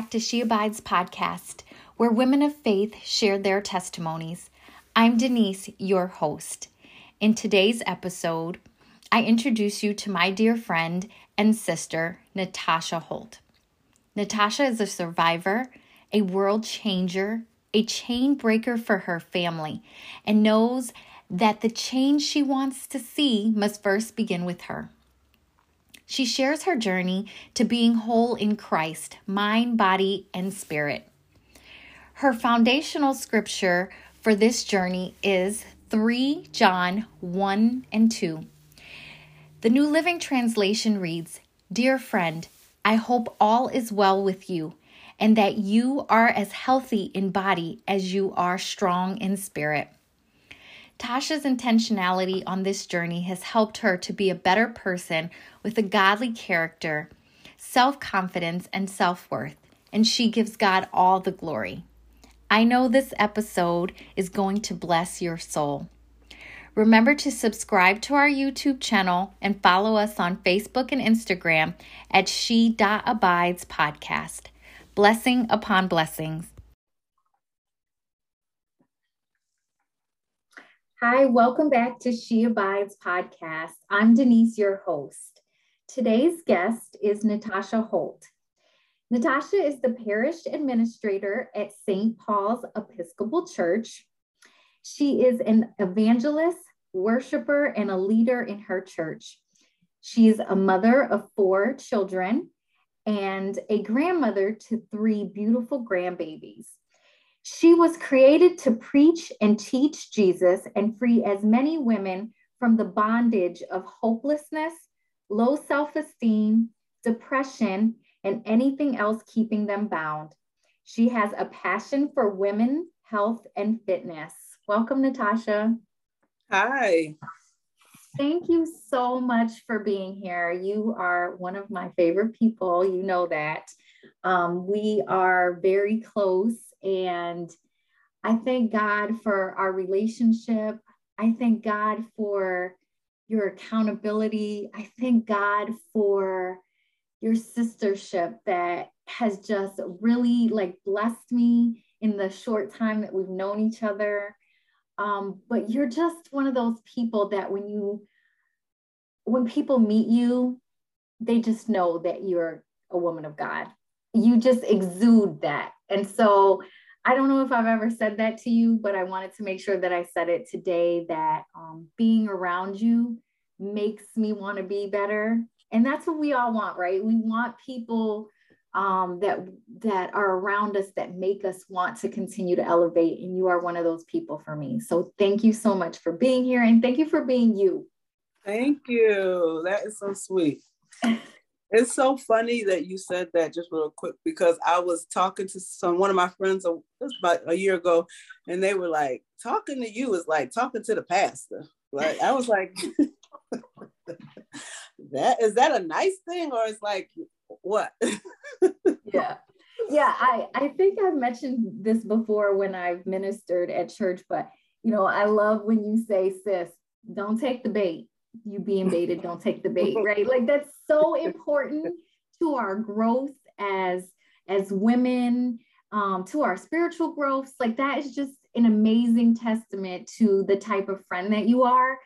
back to She Abides podcast, where women of faith share their testimonies. I'm Denise, your host. In today's episode, I introduce you to my dear friend and sister, Natasha Holt. Natasha is a survivor, a world changer, a chain breaker for her family, and knows that the change she wants to see must first begin with her. She shares her journey to being whole in Christ, mind, body, and spirit. Her foundational scripture for this journey is 3 John 1 and 2. The New Living Translation reads Dear friend, I hope all is well with you and that you are as healthy in body as you are strong in spirit. Tasha's intentionality on this journey has helped her to be a better person with a godly character, self confidence, and self worth, and she gives God all the glory. I know this episode is going to bless your soul. Remember to subscribe to our YouTube channel and follow us on Facebook and Instagram at She.Abides Podcast. Blessing upon blessings. Hi, welcome back to She Abides podcast. I'm Denise, your host. Today's guest is Natasha Holt. Natasha is the parish administrator at St. Paul's Episcopal Church. She is an evangelist, worshiper, and a leader in her church. She is a mother of four children and a grandmother to three beautiful grandbabies. She was created to preach and teach Jesus and free as many women from the bondage of hopelessness, low self esteem, depression, and anything else keeping them bound. She has a passion for women, health, and fitness. Welcome, Natasha. Hi. Thank you so much for being here. You are one of my favorite people. You know that. Um, we are very close and I thank God for our relationship. I thank God for your accountability. I thank God for your sistership that has just really like blessed me in the short time that we've known each other. Um, but you're just one of those people that when you when people meet you, they just know that you're a woman of God. You just exude that. And so I don't know if I've ever said that to you, but I wanted to make sure that I said it today that um, being around you makes me want to be better. And that's what we all want, right? We want people um, that that are around us that make us want to continue to elevate. And you are one of those people for me. So thank you so much for being here, and thank you for being you. Thank you. That is so sweet. It's so funny that you said that just real quick because I was talking to some one of my friends a, about a year ago, and they were like, "Talking to you is like talking to the pastor." Like I was like, "That is that a nice thing, or it's like what?" yeah, yeah. I I think I've mentioned this before when I've ministered at church, but you know, I love when you say, "Sis, don't take the bait." You being baited, don't take the bait, right? Like that's so important to our growth as as women, um, to our spiritual growth. Like that is just an amazing testament to the type of friend that you are.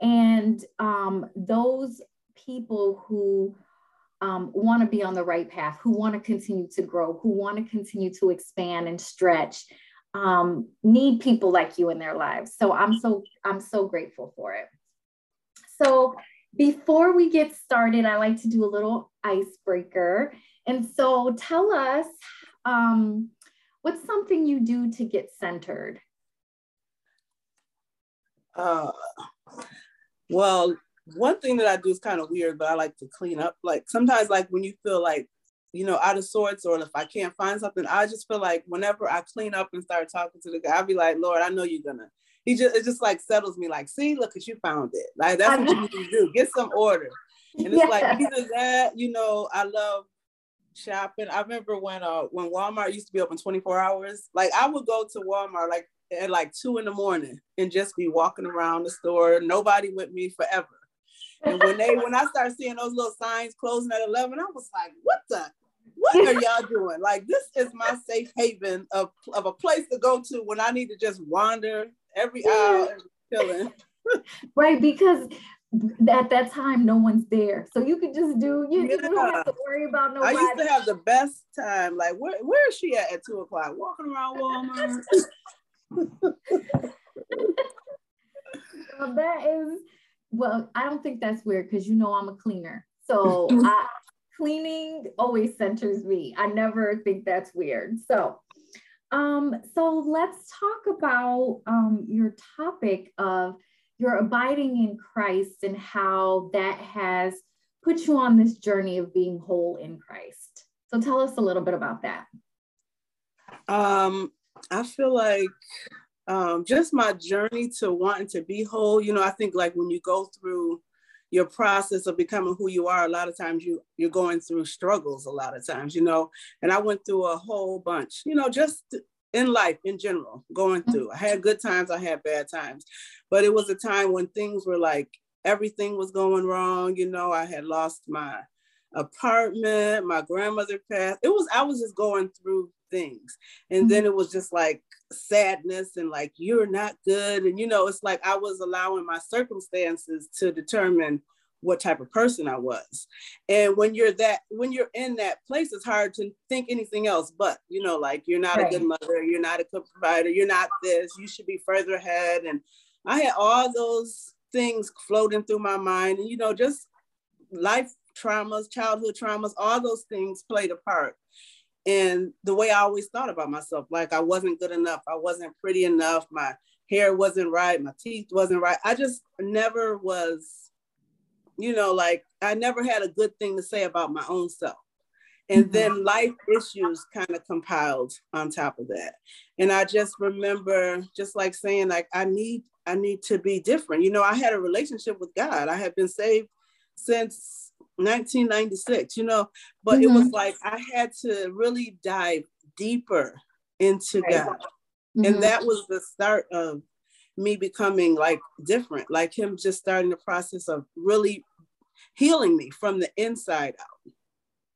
And um, those people who um, want to be on the right path, who want to continue to grow, who want to continue to expand and stretch, um, need people like you in their lives. So I'm so I'm so grateful for it. So before we get started, I like to do a little icebreaker. And so tell us um, what's something you do to get centered? Uh, well, one thing that I do is kind of weird, but I like to clean up. Like sometimes, like when you feel like, you know, out of sorts, or if I can't find something, I just feel like whenever I clean up and start talking to the guy, I'll be like, Lord, I know you're gonna he just it just like settles me like see look at you found it. Like that's what you need to do. Get some order. and it's yeah. like either that you know i love shopping. I remember when uh when walmart used to be open 24 hours. Like i would go to walmart like at like two in the morning and just be walking around the store nobody with me forever. And when they when i started seeing those little signs closing at 11 i was like what the what are y'all doing? Like, this is my safe haven of, of a place to go to when I need to just wander every hour chilling. right, because at that time no one's there. So you could just do you, yeah. you don't have to worry about nobody. I used to have the best time. Like where, where is she at at two o'clock? Walking around Walmart. Well, that is well I don't think that's weird because you know I'm a cleaner. So I, cleaning always centers me. I never think that's weird. So um so let's talk about um your topic of you're abiding in Christ and how that has put you on this journey of being whole in Christ. So tell us a little bit about that. Um, I feel like um, just my journey to wanting to be whole. You know, I think like when you go through your process of becoming who you are, a lot of times you you're going through struggles. A lot of times, you know, and I went through a whole bunch. You know, just in life in general, going mm-hmm. through. I had good times, I had bad times, but it was a time when things were like everything was going wrong. You know, I had lost my apartment, my grandmother passed. It was, I was just going through things. And then mm-hmm. it was just like sadness and like, you're not good. And, you know, it's like I was allowing my circumstances to determine what type of person I was. And when you're that, when you're in that place, it's hard to think anything else. But you know, like you're not right. a good mother, you're not a good provider, you're not this. You should be further ahead. And I had all those things floating through my mind, and you know, just life traumas, childhood traumas, all those things played a part. And the way I always thought about myself, like I wasn't good enough, I wasn't pretty enough, my hair wasn't right, my teeth wasn't right. I just never was you know, like I never had a good thing to say about my own self. And mm-hmm. then life issues kind of compiled on top of that. And I just remember just like saying, like, I need, I need to be different. You know, I had a relationship with God. I had been saved since 1996, you know, but mm-hmm. it was mm-hmm. like I had to really dive deeper into right. God. Mm-hmm. And that was the start of me becoming like different, like him just starting the process of really healing me from the inside out.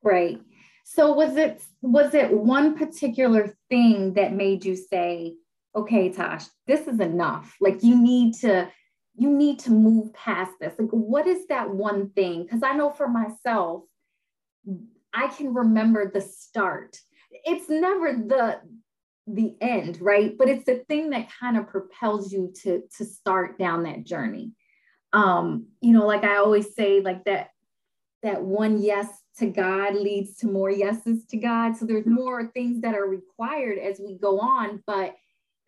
Right. So was it was it one particular thing that made you say, okay, Tosh, this is enough. Like you need to you need to move past this. Like what is that one thing? Because I know for myself, I can remember the start. It's never the the end, right? But it's the thing that kind of propels you to to start down that journey um you know like i always say like that that one yes to god leads to more yeses to god so there's more things that are required as we go on but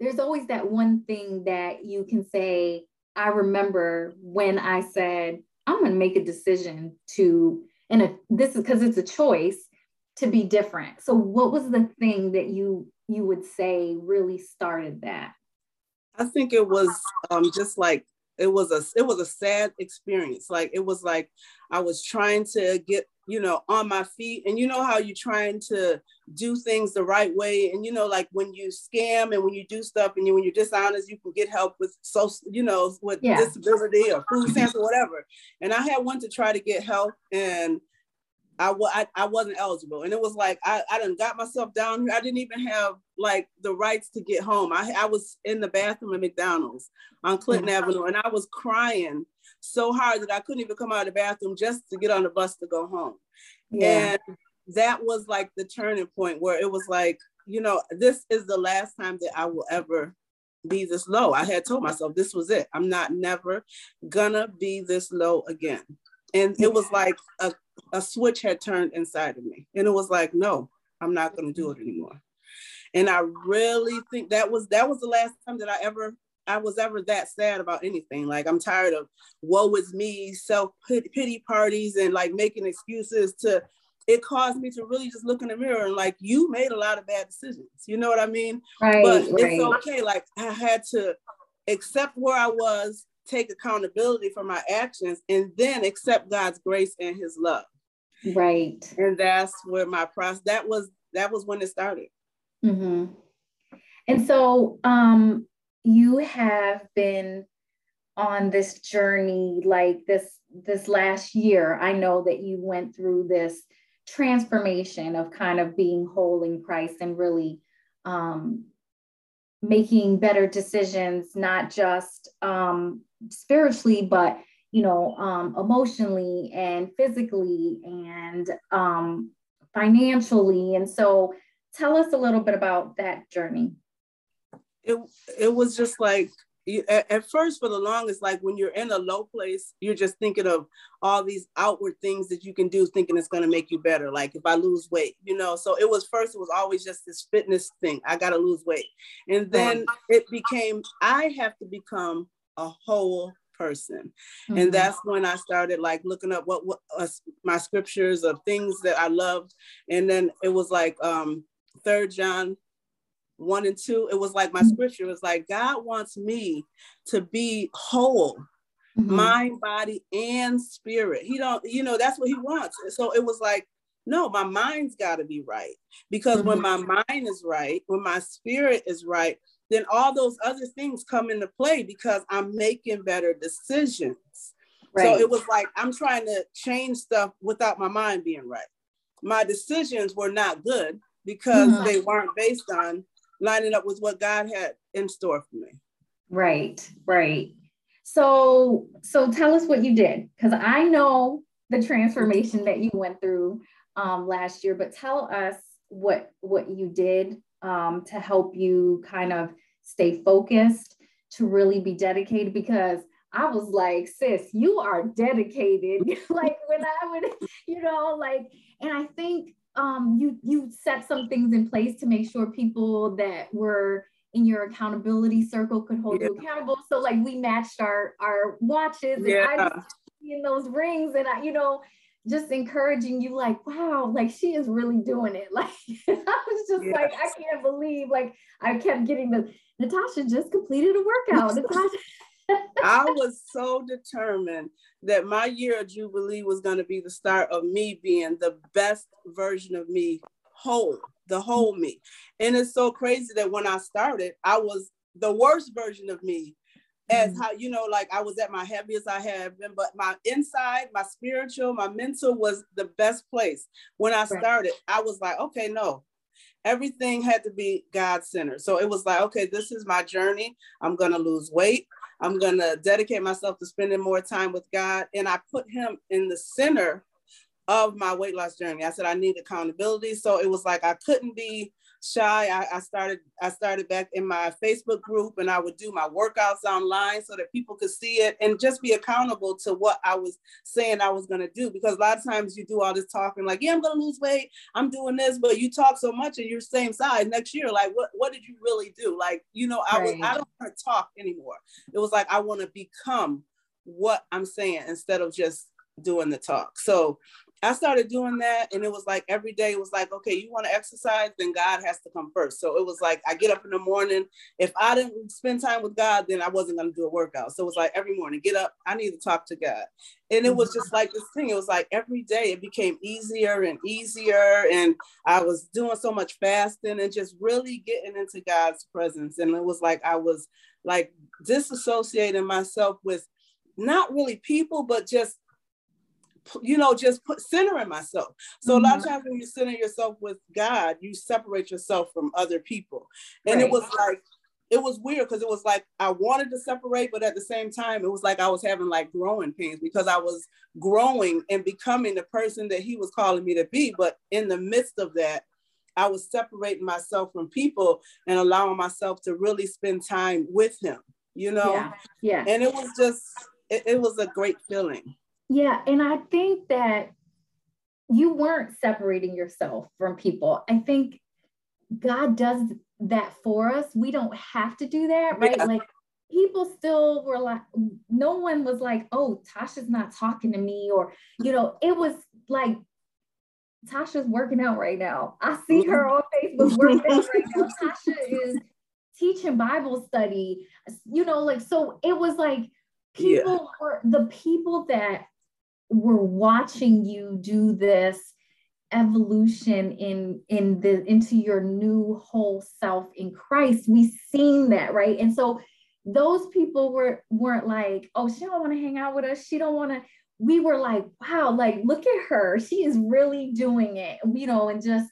there's always that one thing that you can say i remember when i said i'm going to make a decision to and a, this is because it's a choice to be different. So what was the thing that you you would say really started that? I think it was um, just like it was a it was a sad experience. Like it was like i was trying to get you know on my feet and you know how you're trying to do things the right way and you know like when you scam and when you do stuff and you, when you're dishonest you can get help with so you know with yeah. disability or food stamps or whatever and i had one to try to get help and I, I, I wasn't eligible. And it was like, I, I done got myself down here. I didn't even have like the rights to get home. I, I was in the bathroom at McDonald's on Clinton mm-hmm. Avenue and I was crying so hard that I couldn't even come out of the bathroom just to get on the bus to go home. Yeah. And that was like the turning point where it was like, you know, this is the last time that I will ever be this low. I had told myself this was it. I'm not never gonna be this low again. And it was like a a switch had turned inside of me. And it was like, no, I'm not to do it anymore. And I really think that was that was the last time that I ever I was ever that sad about anything. Like I'm tired of woe is me, self pity parties, and like making excuses to. It caused me to really just look in the mirror and like you made a lot of bad decisions. You know what I mean? Right. But right. it's okay. Like I had to accept where I was, take accountability for my actions, and then accept God's grace and His love. Right. And that's where my process that was that was when it started. Mm-hmm. And so um you have been on this journey like this this last year. I know that you went through this transformation of kind of being whole in Christ and really um, making better decisions, not just um, spiritually, but you know, um, emotionally and physically and um, financially. And so, tell us a little bit about that journey. It it was just like at, first for the longest like when you're in a low place you're just thinking of all these outward things that you can do thinking it's going to make you better. Like if i lose weight you know so it was first it was always just this fitness thing. I got to lose weight. And then it became i have to become a whole person. Mm-hmm. and that's when i started like looking up what, what uh, my scriptures of things that i loved. And then it was like um third john one and two, it was like my mm-hmm. scripture was like, God wants me to be whole, mm-hmm. mind, body, and spirit. He don't, you know, that's what he wants. So it was like, no, my mind's got to be right. Because mm-hmm. when my mind is right, when my spirit is right, then all those other things come into play because I'm making better decisions. Right. So it was like I'm trying to change stuff without my mind being right. My decisions were not good because mm-hmm. they weren't based on lining up with what God had in store for me. Right, right. So, so tell us what you did, because I know the transformation that you went through um, last year. But tell us what what you did um, to help you kind of stay focused, to really be dedicated. Because I was like, sis, you are dedicated. like when I would, you know, like, and I think um, you you set some things in place to make sure people that were in your accountability circle could hold yeah. you accountable. So like we matched our our watches and yeah. I was in those rings and I, you know, just encouraging you like, wow, like she is really doing it. Like I was just yes. like, I can't believe like I kept getting the Natasha just completed a workout. Natasha I was so determined that my year of Jubilee was going to be the start of me being the best version of me, whole, the whole me. And it's so crazy that when I started, I was the worst version of me as mm-hmm. how you know like i was at my heaviest i have been but my inside my spiritual my mental was the best place. When i started i was like okay no. Everything had to be god centered so it was like okay this is my journey. I'm going to lose weight I'm going to dedicate myself to spending more time with God. And I put him in the center of my weight loss journey. I said I need accountability. So it was like I couldn't be shy. I, I, started I started back in my Facebook group and I would do my workouts online so that people could see it and just be accountable to what I was saying I was gonna do. Because a lot of times you do all this talking like, yeah, I'm gonna lose weight, I'm doing this, but you talk so much and you're same size next year. Like, what what did you really do? Like, you know, I right. was I don't want to talk anymore. It was like I want to become what I'm saying instead of just doing the talk. So I started doing that, and it was like every day it was like, okay, you want to exercise, then God has to come first. So it was like I get up in the morning. If I didn't spend time with God, then I wasn't going to do a workout. So it was like every morning, get up, I need to talk to God. And it was just like this thing. It was like every day it became easier and easier. And I was doing so much fasting and just really getting into God's presence. And it was like I was like disassociating myself with not really people, but just you know, just put centering myself. So mm-hmm. a lot of mm-hmm. times when you center yourself with God, you separate yourself from other people. And right. it was like, it was weird because it was like I wanted to separate, but at the same time, it was like I was having like growing pains because I was growing and becoming the person that he was calling me to be. But in the midst of that, I was separating myself from people and allowing myself to really spend time with him, you know? Yeah. yeah. And it was just, it, it was a great feeling. Yeah, and I think that you weren't separating yourself from people. I think God does that for us. We don't have to do that, right? Yeah. Like people still were like, no one was like, oh, Tasha's not talking to me, or, you know, it was like, Tasha's working out right now. I see her mm-hmm. on Facebook working out right now. Tasha is teaching Bible study, you know, like, so it was like, people yeah. were the people that we're watching you do this evolution in in the into your new whole self in Christ. We've seen that, right? And so those people were weren't like, oh, she don't want to hang out with us. She don't want to we were like, wow, like look at her. She is really doing it, you know, and just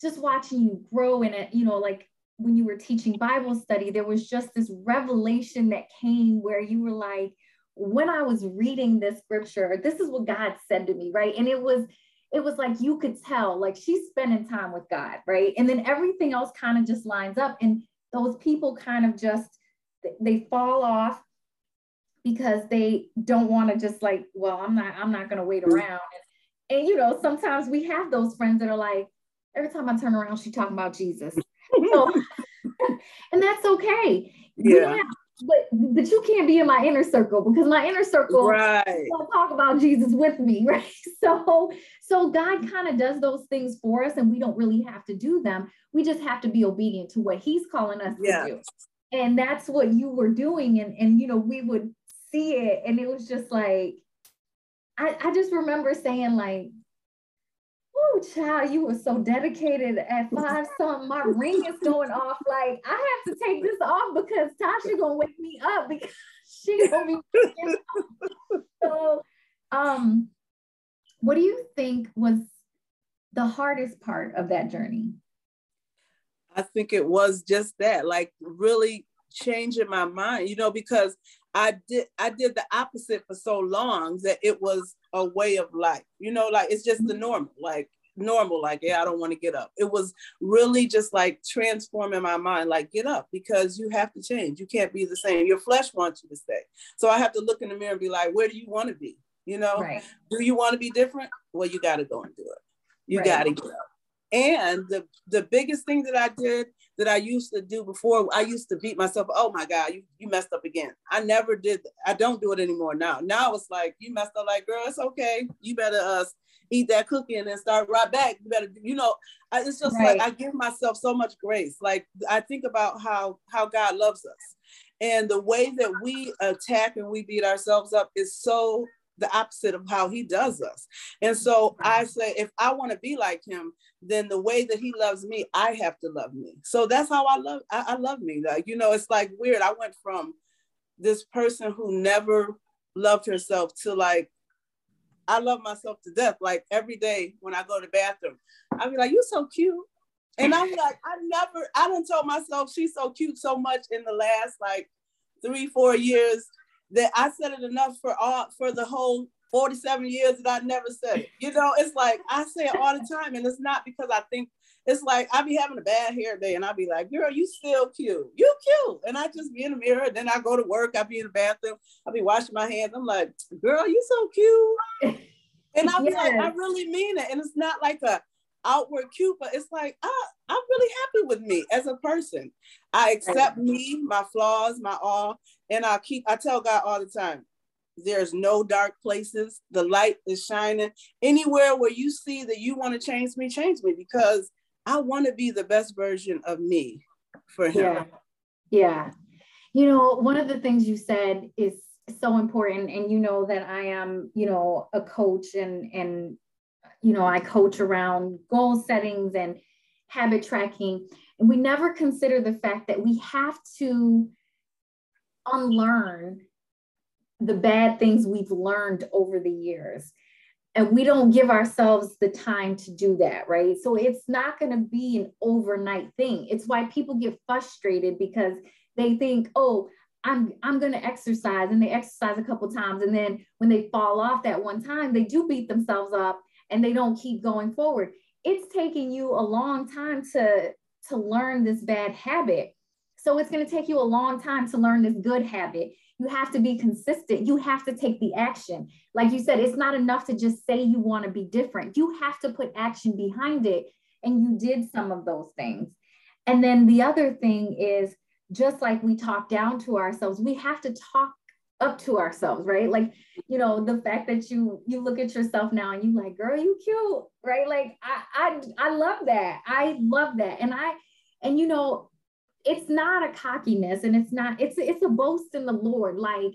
just watching you grow in it, you know, like when you were teaching Bible study, there was just this revelation that came where you were like, when I was reading this scripture, this is what God said to me, right? And it was, it was like you could tell, like she's spending time with God, right? And then everything else kind of just lines up. And those people kind of just they fall off because they don't want to just like, well, I'm not, I'm not gonna wait mm-hmm. around. And, and you know, sometimes we have those friends that are like, every time I turn around, she's talking about Jesus. So, and that's okay. Yeah. But but you can't be in my inner circle because my inner circle right. don't talk about Jesus with me, right? So so God mm-hmm. kind of does those things for us, and we don't really have to do them. We just have to be obedient to what He's calling us yeah. to do. And that's what you were doing, and and you know we would see it, and it was just like I I just remember saying like oh child, you were so dedicated at five something. My ring is going off. Like I have to take this off because Tasha gonna wake me up because she gonna be so um what do you think was the hardest part of that journey? I think it was just that, like really changing my mind, you know, because I did I did the opposite for so long that it was a way of life. You know, like it's just the mm-hmm. normal. Like normal, like, yeah, I don't want to get up. It was really just like transforming my mind, like, get up because you have to change. You can't be the same. Your flesh wants you to stay. So I have to look in the mirror and be like, where do you want to be? You know, right. do you want to be different? Well, you got to go and do it. You right. got to get up. And the, the biggest thing that I did that I used to do before, I used to beat myself. Oh my God, you, you messed up again. I never did. I don't do it anymore now. Now it's like, you messed up like, girl, it's okay. You better uh, eat that cookie and then start right back. You better, you know, it's just right. like I give myself so much grace. Like I think about how how God loves us, and the way that we attack and we beat ourselves up is so the opposite of how he does us. And so I say, if I want to be like him, then the way that he loves me, I have to love me. So that's how I love, I, I love me. Like, you know, it's like weird. I went from this person who never loved herself to like I love myself to death. Like every day when I go to the bathroom, I'll be like, "You're so cute," and I'm like, I never, I done told myself she's so cute so much in the last like three, four years that I said it enough for all for the whole 47 years that I never said it. You know, it's like I say it all the time, and it's not because I think it's like I be having a bad hair day and I'll be like, girl, you still cute. You cute. And I just be in the mirror. Then I go to work. I be in the bathroom. I'll be washing my hands. I'm like, girl, you so cute. And I'm yes. like, I really mean it. And it's not like a outward cute, but it's like, I, I'm really happy with me as a person. I accept me, my flaws, my all. And I keep, I tell God all the time, there's no dark places. The light is shining. Anywhere where you see that you want to change me, change me because I want to be the best version of me for him. Yeah. Yeah. You know, one of the things you said is so important. And you know that I am, you know, a coach and and you know, I coach around goal settings and habit tracking. And we never consider the fact that we have to unlearn the bad things we've learned over the years and we don't give ourselves the time to do that right? So it's not going to be an overnight thing. It's why people get frustrated because they think oh i'm i'm going to exercise and they exercise a couple times and then when they fall off that one time they do beat themselves up and they don't keep going forward. It's taking you a long time to to learn this bad habit. So it's going to take you a long time to learn this good habit you have to be consistent. You have to take the action. Like you said, it's not enough to just say you want to be different. You have to put action behind it. And you did some of those things. And then the other thing is just like we talk down to ourselves, we have to talk up to ourselves, right? Like, you know, the fact that you you look at yourself now and you like, girl, you cute, right? Like I I I love that. I love that. And I and you know, it's not a cockiness and it's not it's it's a boast in the lord like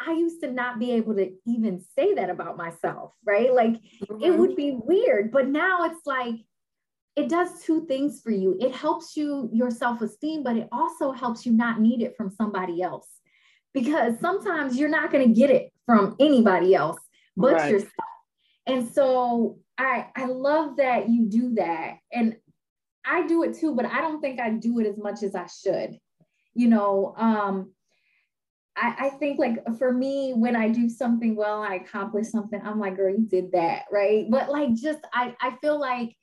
i used to not be able to even say that about myself right like mm-hmm. it would be weird but now it's like it does two things for you it helps you your self-esteem but it also helps you not need it from somebody else because sometimes you're not going to get it from anybody else but right. yourself. And so I I love that you do that. And I do it too, but I don't think I do it as much as I should. You know, um, I, I think like for me, when I do something well, I accomplish something, I'm like, girl, you did that, right? But like just I, I feel like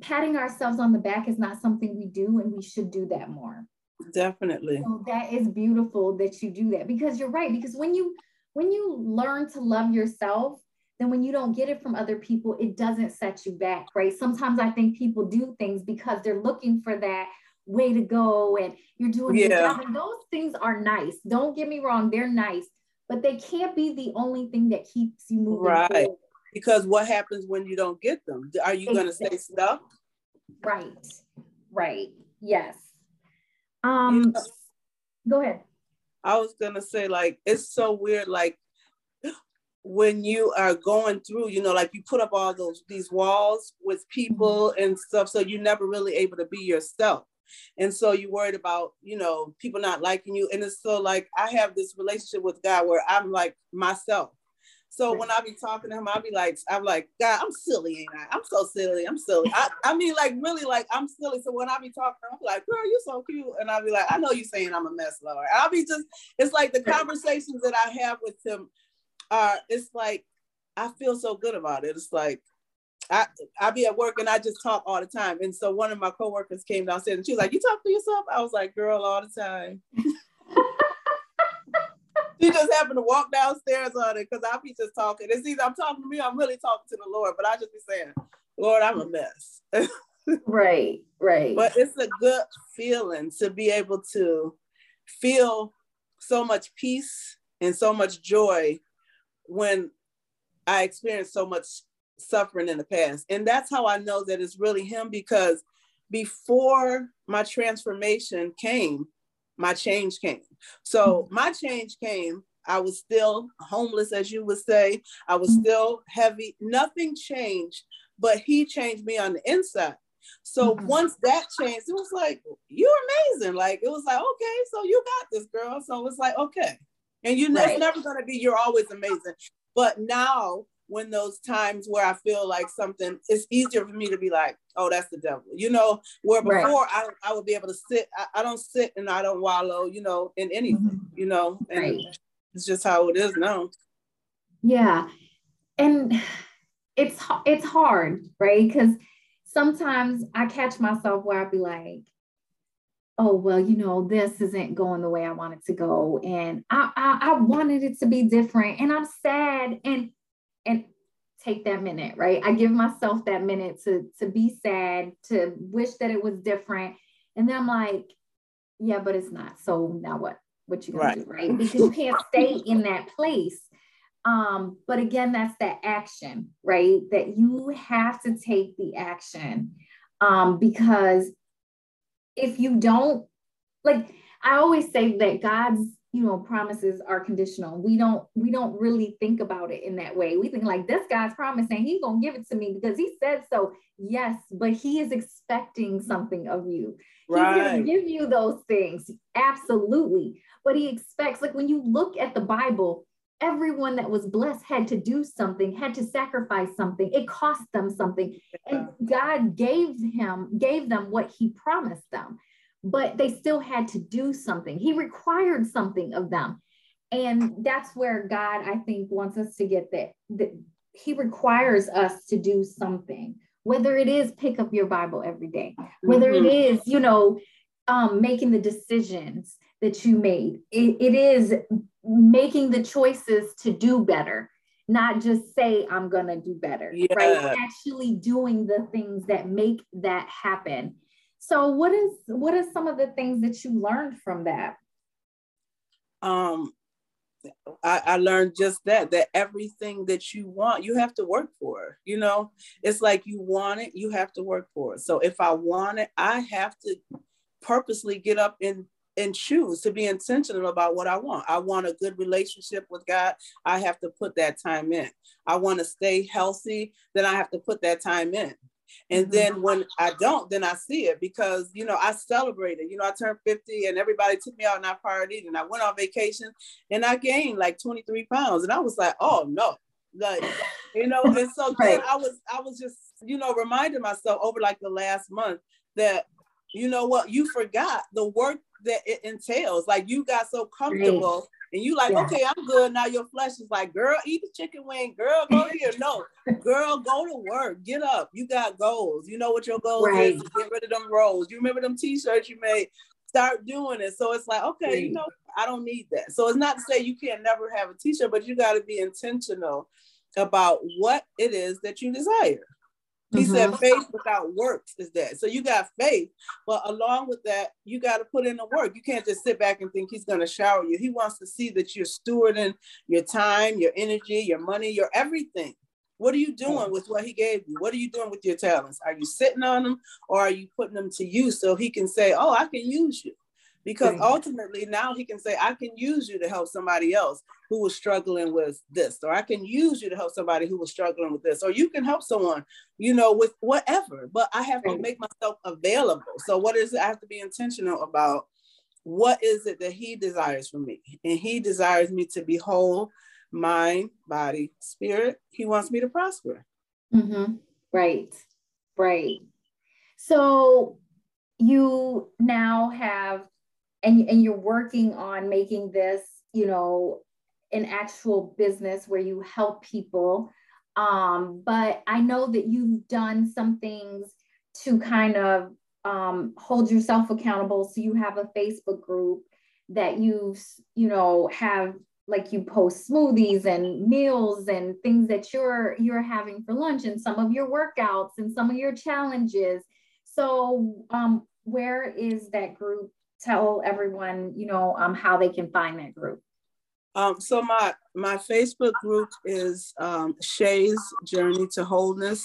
patting ourselves on the back is not something we do and we should do that more. Definitely. So that is beautiful that you do that because you're right. Because when you when you learn to love yourself, then when you don't get it from other people, it doesn't set you back, right? Sometimes I think people do things because they're looking for that way to go and you're doing yeah. And those things are nice. Don't get me wrong, they're nice, but they can't be the only thing that keeps you moving. Right. Forward. Because what happens when you don't get them? Are you exactly. going to stay stuck? Right. Right. Yes. Um go ahead. I was going to say like it's so weird like when you are going through, you know, like you put up all those these walls with people mm-hmm. and stuff, so you're never really able to be yourself. And so you're worried about, you know, people not liking you. And it's so like I have this relationship with God where I'm like myself. So when I be talking to him, I'll be like, I'm like, God, I'm silly, ain't I? I'm so silly. I'm silly. I, I mean, like really, like I'm silly. So when I be talking, I'm like, girl, you're so cute. And I'll be like, I know you're saying I'm a mess, Lord. I'll be just, it's like the conversations that I have with him are it's like I feel so good about it. It's like I I be at work and I just talk all the time. And so one of my coworkers came downstairs and she was like, "You talk to yourself?" I was like, "Girl, all the time." she just happened to walk downstairs on it because I be just talking. It's either I'm talking to me, I'm really talking to the Lord, but I just be saying, "Lord, I'm a mess." right, right. But it's a good feeling to be able to feel so much peace and so much joy when I experienced so much suffering in the past. And that's how I know that it's really him because before my transformation came, my change came. So mm-hmm. my change came. I was still homeless, as you would say. I was mm-hmm. still heavy. Nothing changed, but he changed me on the inside. So mm-hmm. once that changed, it was like, you're amazing. Like, it was like, okay, so you got this girl. So it's like, okay. And you right. it's never gonna be you're always amazing. But now when those times where I feel like something, it's easier for me to be like, oh, that's the devil, you know, where before right. I, I would be able to sit, I, I, don't sit and I don't wallow, you know, in anything, mm-hmm. you know, and right. it's just how it is now. Yeah. And it's, it's hard, right? Because sometimes I catch myself where I'd be like, oh well you know this isn't going the way i want it to go. And I, I i, wanted it to be different. And i'm sad. And and take that minute right? I give myself that minute to to be sad to wish that it was different. And then i'm like yeah but it's not. So now what? What you gonna right. do right? Because you can't stay in that place. Um but again that's that action right? That you have to take the action um because if you don't like i always say that god's you know promises are conditional. We don't we don't really think about it in that way. We think like this guy's promising he's gonna give it to me because he said so. Yes but he is expecting something of you. Right. he's gonna give you those things. Absolutely. But he expects like when you look at the bible everyone that was blessed had to do something, had to sacrifice something. It cost them something. And God gave him, gave them what he promised them, but they still had to do something. He required something of them. And that's where God, I think, wants us to get that, that he requires us to do something, whether it is pick up your Bible every day, whether mm-hmm. it is, you know, um, making the decisions that you made. It, it is making the choices to do better, not just say, I'm going to do better, yeah. right? Actually doing the things that make that happen. So what is what are some of the things that you learned from that? Um I, I, learned just that that everything that you want you have to work for you know it's like you want it you have to work for it so if i want it i have to purposely get up and and choose to be intentional about what I want. I want a good relationship with God. I have to put that time in. I want to stay healthy, then I have to put that time in. And mm-hmm. then when I don't, then I see it because, you know, I celebrated. You know, I turned 50 and everybody took me out and I partied and I went on vacation and I gained like 23 pounds. And I was like, oh no. Like, you know, and so right. then I was I was just, you know, reminding myself over like the last month that, you know what, you forgot the work that it entails. Like you got so comfortable. Right and you like, yeah. okay, I'm good. Now your flesh is like, girl, eat the chicken wing. Girl, go here. No, girl, go to work. Get up. You got goals. You know what your goals right. is. Get rid of them rolls. You remember them t-shirts you made? Start doing it. So it's like, okay, right. you know, I don't need that. So it's not to say you can't never have a t-shirt, but you got to be intentional about what it is that you desire. He mm-hmm. said faith without works is dead. So you got faith, but along with that, you got to put in the work. You can't just sit back and think he's going to shower you. He wants to see that you're stewarding your time, your energy, your money, your everything. What are you doing with what he gave you? What are you doing with your talents? Are you sitting on them or are you putting them to use so he can say, Oh, I can use you? Because ultimately now he can say i can use you to help somebody else who was struggling with this or i can use you to help somebody who was struggling with this or you can help someone you know with whatever but i have to make myself available. So what is it i have to be intentional about? What is it that he desires from me? And he desires me to be whole mind body spirit. He wants me to prosper. Mm-hmm. right. Right. So you now have and and you're working on making this you know an actual business where you help people. Um, but i know that you've done some things to kind of um, hold yourself accountable. So you have a facebook group that you've, you know have like you post smoothies and meals and things that you're you're having for lunch and some of your workouts and some of your challenges. So um, where is that group tell everyone, you know, um, how they can find that group? Um, so my my Facebook group is um, Shay's Journey to Wholeness,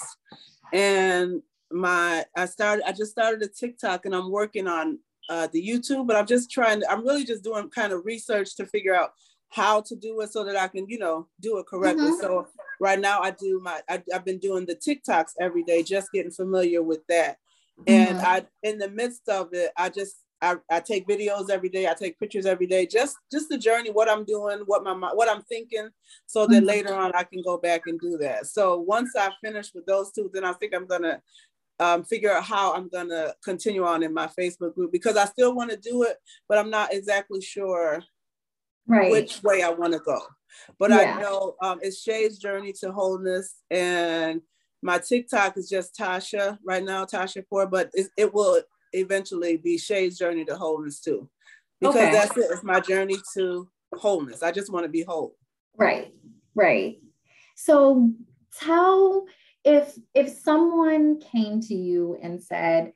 and my I started I just started a TikTok and I'm working on uh, the YouTube, but I'm just trying. To, I'm really just doing kind of research to figure out how to do it so that I can you know do it correctly. Mm-hmm. So right now I do my I, have been doing the TikToks every day, just getting familiar with that. And mm-hmm. I in the midst of it, I just I, I take videos every day. I take pictures every day. Just just the journey, what I'm doing, what my what I'm thinking, so that mm-hmm. later on I can go back and do that. So once I finish with those two, then I think I'm gonna um, figure out how I'm gonna continue on in my Facebook group because I still want to do it, but I'm not exactly sure right. which way I want to go. But yeah. I know um, it's Shay's journey to wholeness, and my TikTok is just Tasha right now, Tasha Four, but it, it will eventually be Shay's journey to wholeness too. Because okay. that's it. It's my journey to wholeness. I just want to be whole. Right. Right. So tell if if someone came to you and said,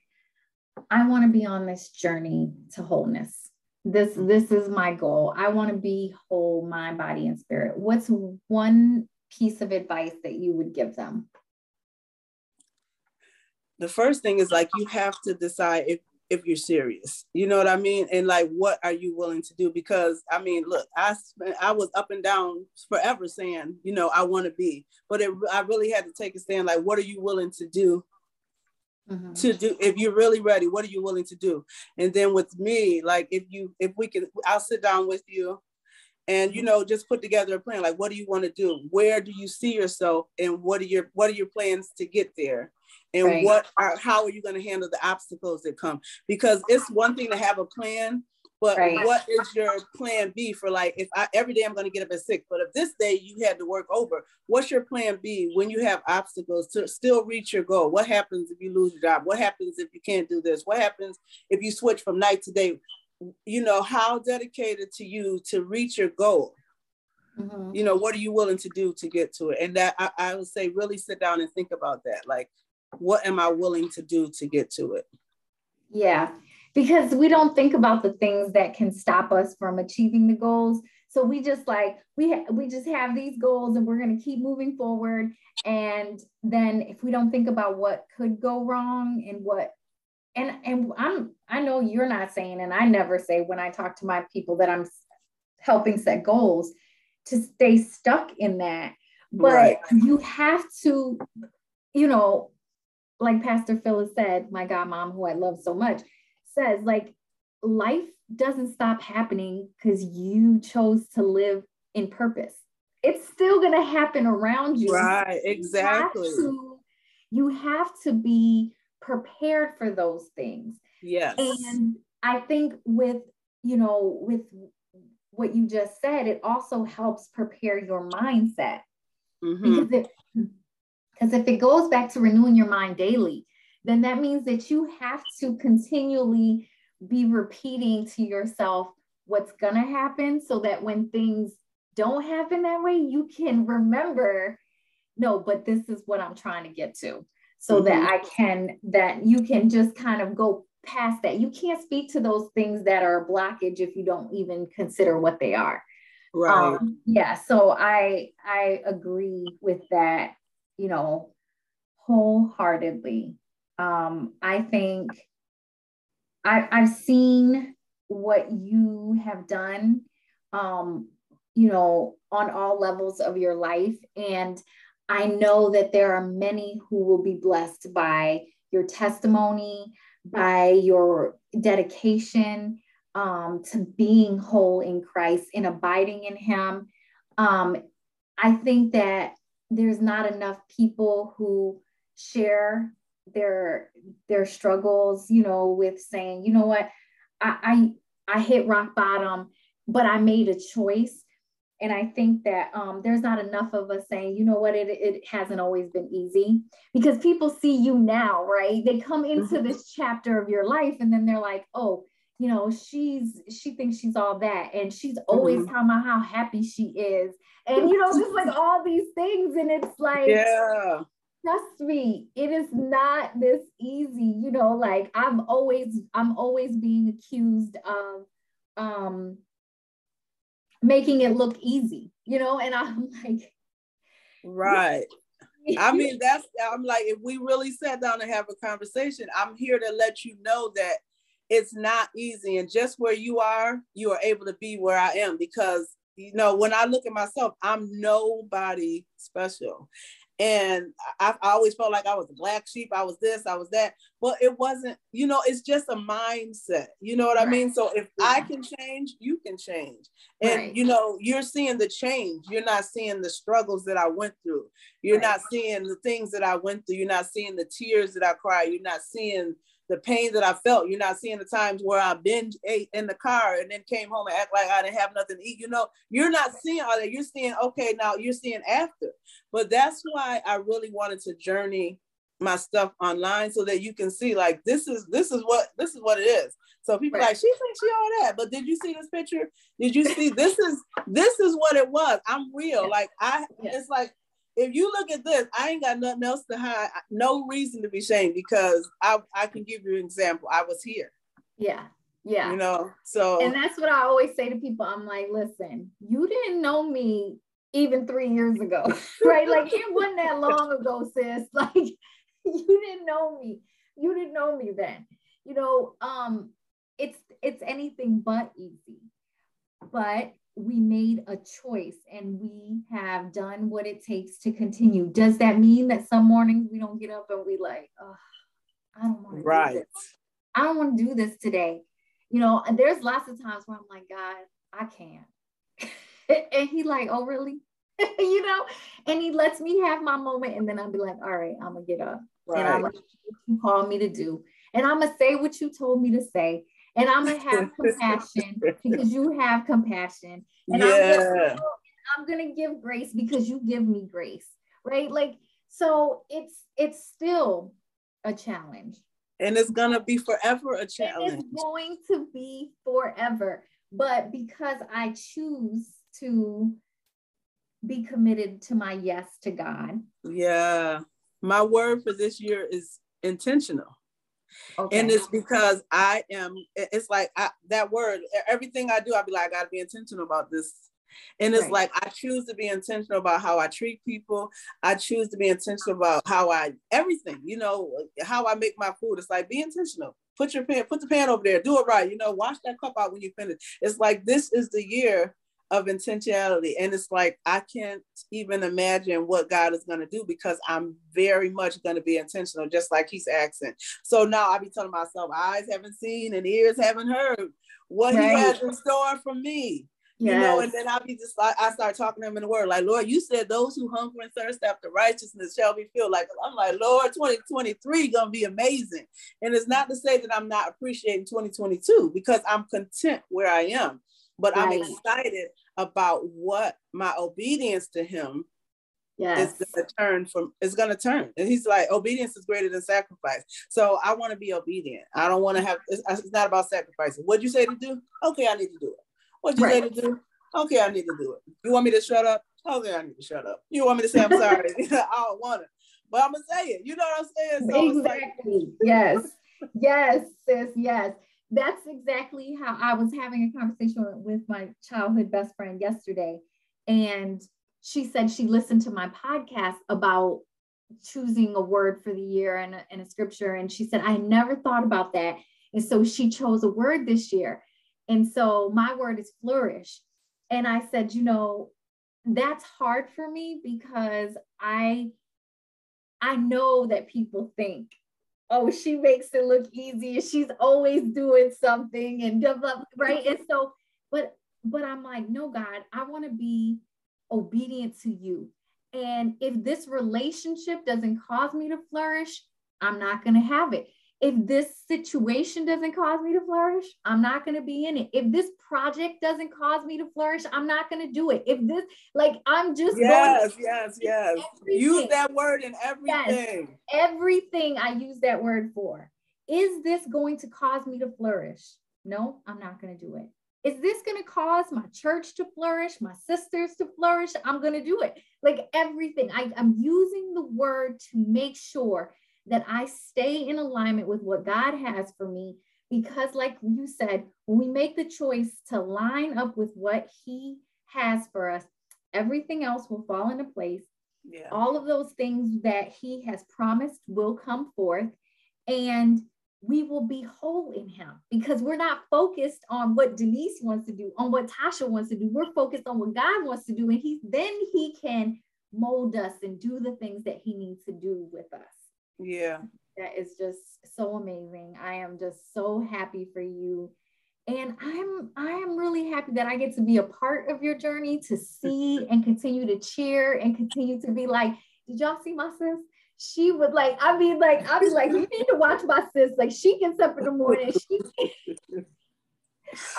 I want to be on this journey to wholeness. This this is my goal. I want to be whole, mind, body, and spirit. What's one piece of advice that you would give them? The first thing is like you have to decide if if you're serious. You know what i mean? And like what are you willing to do? Because i mean look i spent, i was up and down forever saying you know i want to be. But it, i really had to take a stand like what are you willing to do mm-hmm. to do if you're really ready what are you willing to do? And then with me like if you if we can i'll sit down with you and you know just put together a plan like what do you want to do? Where do you see yourself and what are your what are your plans to get there? And right. what are how are you going to handle the obstacles that come? Because it's one thing to have a plan but right. what is your plan b for like if i every day i'm going to get up at six but if this day you had to work over what's your plan b when you have obstacles to still reach your goal? What happens if you lose your job? What happens if you can't do this? What happens if you switch from night to day you know how dedicated to you to reach your goal mm-hmm. you know what are you willing to do to get to it and that I, I would say really sit down and think about that like what am I willing to do to get to it? Yeah, because we don't think about the things that can stop us from achieving the goals. So we just like we ha- we just have these goals and we're going to keep moving forward. And then if we don't think about what could go wrong and what and and I'm I know you're not saying and I never say when I talk to my people that I'm helping set goals to stay stuck in that. But right. you have to you know like Pastor Phyllis said, my God mom, who I love so much, says, like, life doesn't stop happening because you chose to live in purpose. It's still going to happen around you. Right, exactly. You have, to, you have to be prepared for those things. Yes. And I think with, you know, with what you just said, it also helps prepare your mindset. Mm-hmm. Because, it, because if it goes back to renewing your mind daily, then that means that you have to continually be repeating to yourself what's going to happen so that when things don't happen that way, you can remember, no, but this is what I'm trying to get to. So mm-hmm. that I can, that you can just kind of go past that. You can't speak to those things that are a blockage if you don't even consider what they are. Right. Um, yeah. So I I agree with that, you know, wholeheartedly. Um, I think I, I've seen what you have done, um, you know, on all levels of your life. And I know that there are many who will be blessed by your testimony, by your dedication um, to being whole in Christ and abiding in Him. Um, I think that there's not enough people who share their their struggles, you know, with saying, you know what, I I, I hit rock bottom, but I made a choice. And I think that um, there's not enough of us saying, you know what, it, it hasn't always been easy because people see you now, right? They come into mm-hmm. this chapter of your life and then they're like, oh, you know, she's she thinks she's all that, and she's always mm-hmm. talking about how happy she is, and you know, just like all these things, and it's like, yeah, trust me, it is not this easy. You know, like I'm always, I'm always being accused of um making it look easy, you know, and I'm like, right. I mean, that's I'm like, if we really sat down and have a conversation, I'm here to let you know that it's not easy. And just where you are, you are able to be where I am because you know, when I look at myself, I'm nobody special. And I, I, always felt like I was a black sheep. I was this, I was that. But it wasn't, you know, it's just a mindset. You know what right. I mean? So if yeah. I can change, you can change. And, right. you know, you're seeing the change. You're not seeing the struggles that I went through. You're right. not seeing the things that I went through. You're not seeing the tears that I cried. You're not seeing the pain that I felt. You're not seeing the times where I binge ate in the car and then came home and act like I didn't have nothing to eat. You know, you're not seeing all that. You're seeing, okay, now you're seeing after. But that's why I really wanted to journey my stuff online so that you can see like this is this is what this is what it is. So people right. like she thinks she all that, but did you see this picture? Did you see this is this is what it was. I'm real. Like I, it's like if you look at this, I ain't got nothing else to hide. No reason to be ashamed because I, I can give you an example. I was here. Yeah. Yeah. You know, so. And that's what I always say to people. I'm like, listen, you didn't know me even three years ago, right? Like it wasn't that long ago, sis. Like you didn't know me. You didn't know me then. You know, um, it's it's anything but easy. But we made a choice and we have done what it takes to continue. Does that mean that some mornings we don't get up and we like, oh, I don't want right. to I don't want to do this today. You know, and there's lots of times where I'm like, God, I can't. and he like, oh, really? you know, and he lets me have my moment. And then I'll be like, all right, I'm gonna get up. Right. And I'm gonna do what you called me to do. And I'm gonna say what you told me to say and I'm gonna have compassion because you have compassion. And yeah. I'm, gonna, I'm gonna give grace because you give me grace, right? Like so it's it's still a challenge. And it's gonna be forever a challenge. It's going to be forever. But because I choose to be committed to my yes to God. Yeah. My word for this year is intentional. Okay. And it's because I am, it's like I, that word, everything I do, I'll be like, I gotta be intentional about this. And it's right. like I choose to be intentional about how I treat people. I choose to be intentional about how I everything, you know, how I make my food. It's like be intentional. Put your pan, put the pan over there, do it right, you know, wash that cup out when you finish. It's like this is the year of intentionality. And it's like, I can't even imagine what God is going to do because I'm very much going to be intentional, just like he's asking. So now I be telling myself, eyes haven't seen and ears haven't heard what right. he has in store for me. Yes. You know, and then I'll be just like, I start talking to him in the word, like, Lord, you said those who hunger and thirst after righteousness shall be filled. Like, I'm like, Lord, 2023 gonna be amazing. And it's not to say that I'm not appreciating 2022 because I'm content where I am, but right. I'm excited about what my obedience to him yes. is gonna turn from is gonna turn. And he's like, obedience is greater than sacrifice. So I want to be obedient. I don't want to have it's, it's, not about sacrificing. What'd you say to do? Okay, I need to do it. What'd you right. say to do? Okay, I need to do it. You want me to shut up? Okay, I need to shut up. You want me to say I'm sorry? I don't want it. But I'm gonna say it. You know what I'm saying? So exactly. Like- yes. Yes, sis. Yes that's exactly how I was having a conversation with my childhood best friend yesterday. And she said she listened to my podcast about choosing a word for the year and a, and a scripture. And she said, I never thought about that. And so she chose a word this year. And so my word is flourish. And I said, you know, that's hard for me because I I know that people think oh, she makes it look easy. She's always doing something and develop, right? And so, but but I'm like, no, God, I want to be obedient to you. And if this relationship doesn't cause me to flourish, I'm not going to have it if this situation doesn't cause me to flourish, I'm not going to be in it. If this project doesn't cause me to flourish, I'm not going to do it. If this, like, I'm just yes, yes, yes. Everything. Use that word in everything. Yes, everything I use that word for. Is this going to cause me to flourish? No, I'm not going to do it. Is this going to cause my church to flourish, my sisters to flourish? I'm going to do it. Like everything, I, I'm using the word to make sure that I stay in alignment with what God has for me. Because, like you said, when we make the choice to line up with what He has for us, everything else will fall into place. Yeah. All of those things that He has promised will come forth, and we will be whole in Him because we're not focused on what Denise wants to do, on what Tasha wants to do. We're focused on what God wants to do, and He then He can mold us and do the things that He needs to do with us. Yeah. That is just so amazing. I am just so happy for you. And I'm I am really happy that I get to be a part of your journey to see and continue to cheer and continue to be like, did y'all see my sis? She would like, I mean, like, I was like, you need to watch my sis. Like, she gets up in the morning. She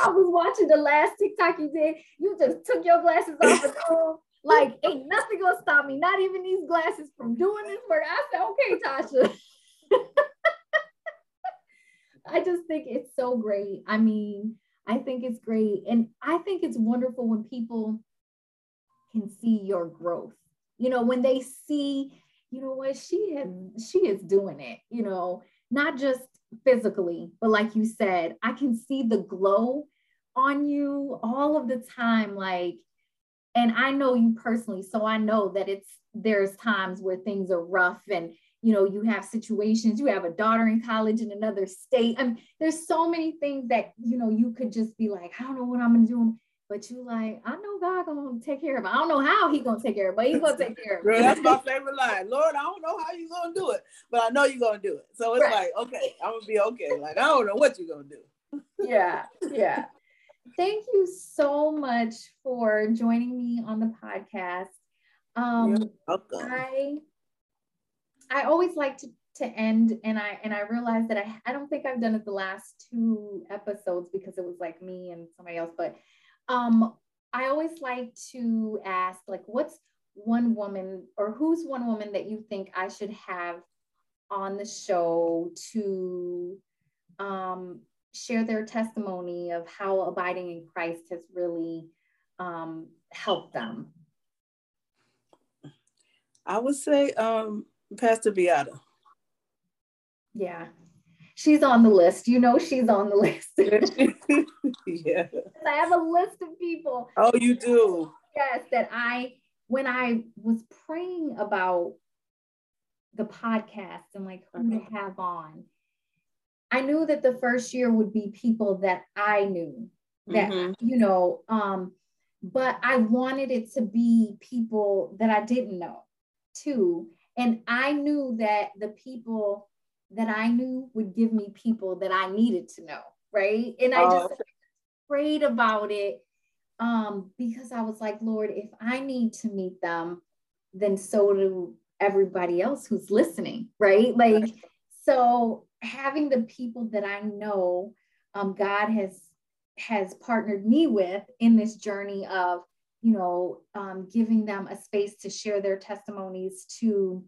I was watching the last TikTok you did. You just took your glasses off and oh, like, ain't nothing gonna stop me, not even these glasses from doing this work. I said, okay, Tasha. I just think it's so great. I mean, I think it's great. And I think it's wonderful when people can see your growth. You know, when they see, you know what, she is she is doing it, you know, not just physically, but like you said, I can see the glow on you all of the time. Like and I know you personally, so I know that it's there's times where things are rough and you know you have situations you have a daughter in college in another state. I mean there's so many things that you know you could just be like I don't know what I'm gonna do. But you like I know God gonna take care of it. I don't know how he gonna take care of it but he's gonna take care of it. That's my favorite line. Lord I don't know how you're gonna do it but I know you're gonna do it. So it's right. like okay I'm gonna be okay. Like I don't know what you're gonna do. Yeah yeah thank you so much for joining me on the podcast. Um, I I always like to to end and I and I realized that I, I don't think I've done it the last two episodes because it was like me and somebody else, but um I always like to ask like what's one woman or who's one woman that you think I should have on the show to um share their testimony of how abiding in Christ has really um, helped them? I would say um, Pastor Beata. Yeah, she's on the list. You know, she's on the list. yeah. I have a list of people. Oh, you do? Yes, that I, when I was praying about the podcast and like who to have on, I knew that the first year would be people that I knew that, mm-hmm. you know, um, but I wanted it to be people that I didn't know too. And I knew that the people that I knew would give me people that I needed to know, right? And I just oh. prayed about it um, because I was like, Lord, if I need to meet them, then so do everybody else who's listening, right? Like, so having the people that I know um, God has has partnered me with in this journey of you know um, giving them a space to share their testimonies to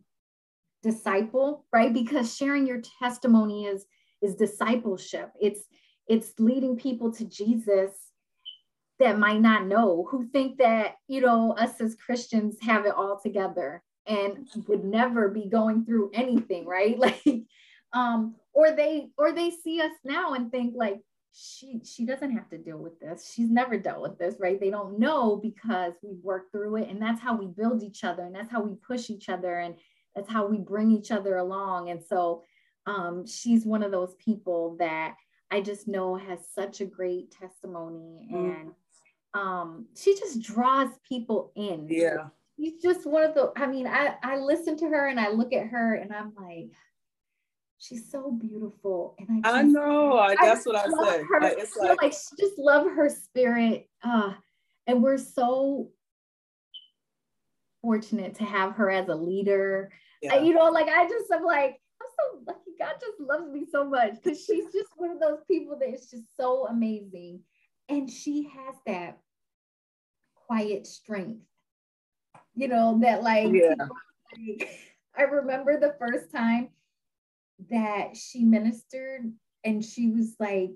disciple right? Because sharing your testimony is is discipleship. It's it's leading people to jesus that might not know who think that you know us as christians have it all together and would never be going through anything right? Like um or they or they see us now and think like she she doesn't have to deal with this. She's never dealt with this right? They don't know because we've worked through it and that's how we build each other and that's how we push each other and that's how we bring each other along. And so um, she's one of those people that i just know has such a great testimony mm. and um, she just draws people in. Yeah. She's just one of the i mean i i listen to her and i look at her and i'm like she's so beautiful and i, I know I, that's what i said her, like, it's like, like just love her spirit uh, and we're so fortunate to have her as a leader yeah. you know like i just i'm like i'm so lucky god just loves me so much because she's just one of those people that is just so amazing and she has that quiet strength you know that like, yeah. like i remember the first time that she ministered and she was like,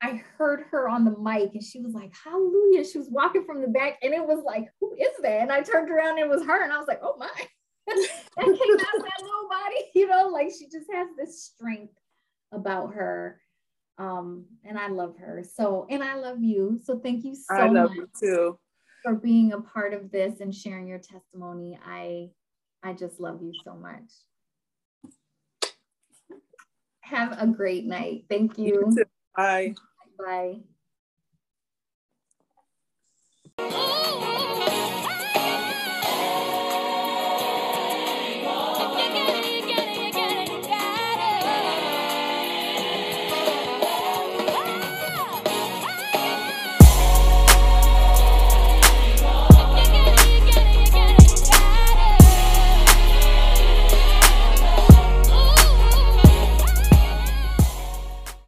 I heard her on the mic and she was like, Hallelujah. She was walking from the back and it was like, Who is that? And I turned around and it was her. And I was like, Oh my. that came out of nobody, you know, like she just has this strength about her. Um, and I love her. So, and I love you. So thank you so I love much you too. for being a part of this and sharing your testimony. I I just love you so much. Have a great night. Thank you. you Bye. Bye.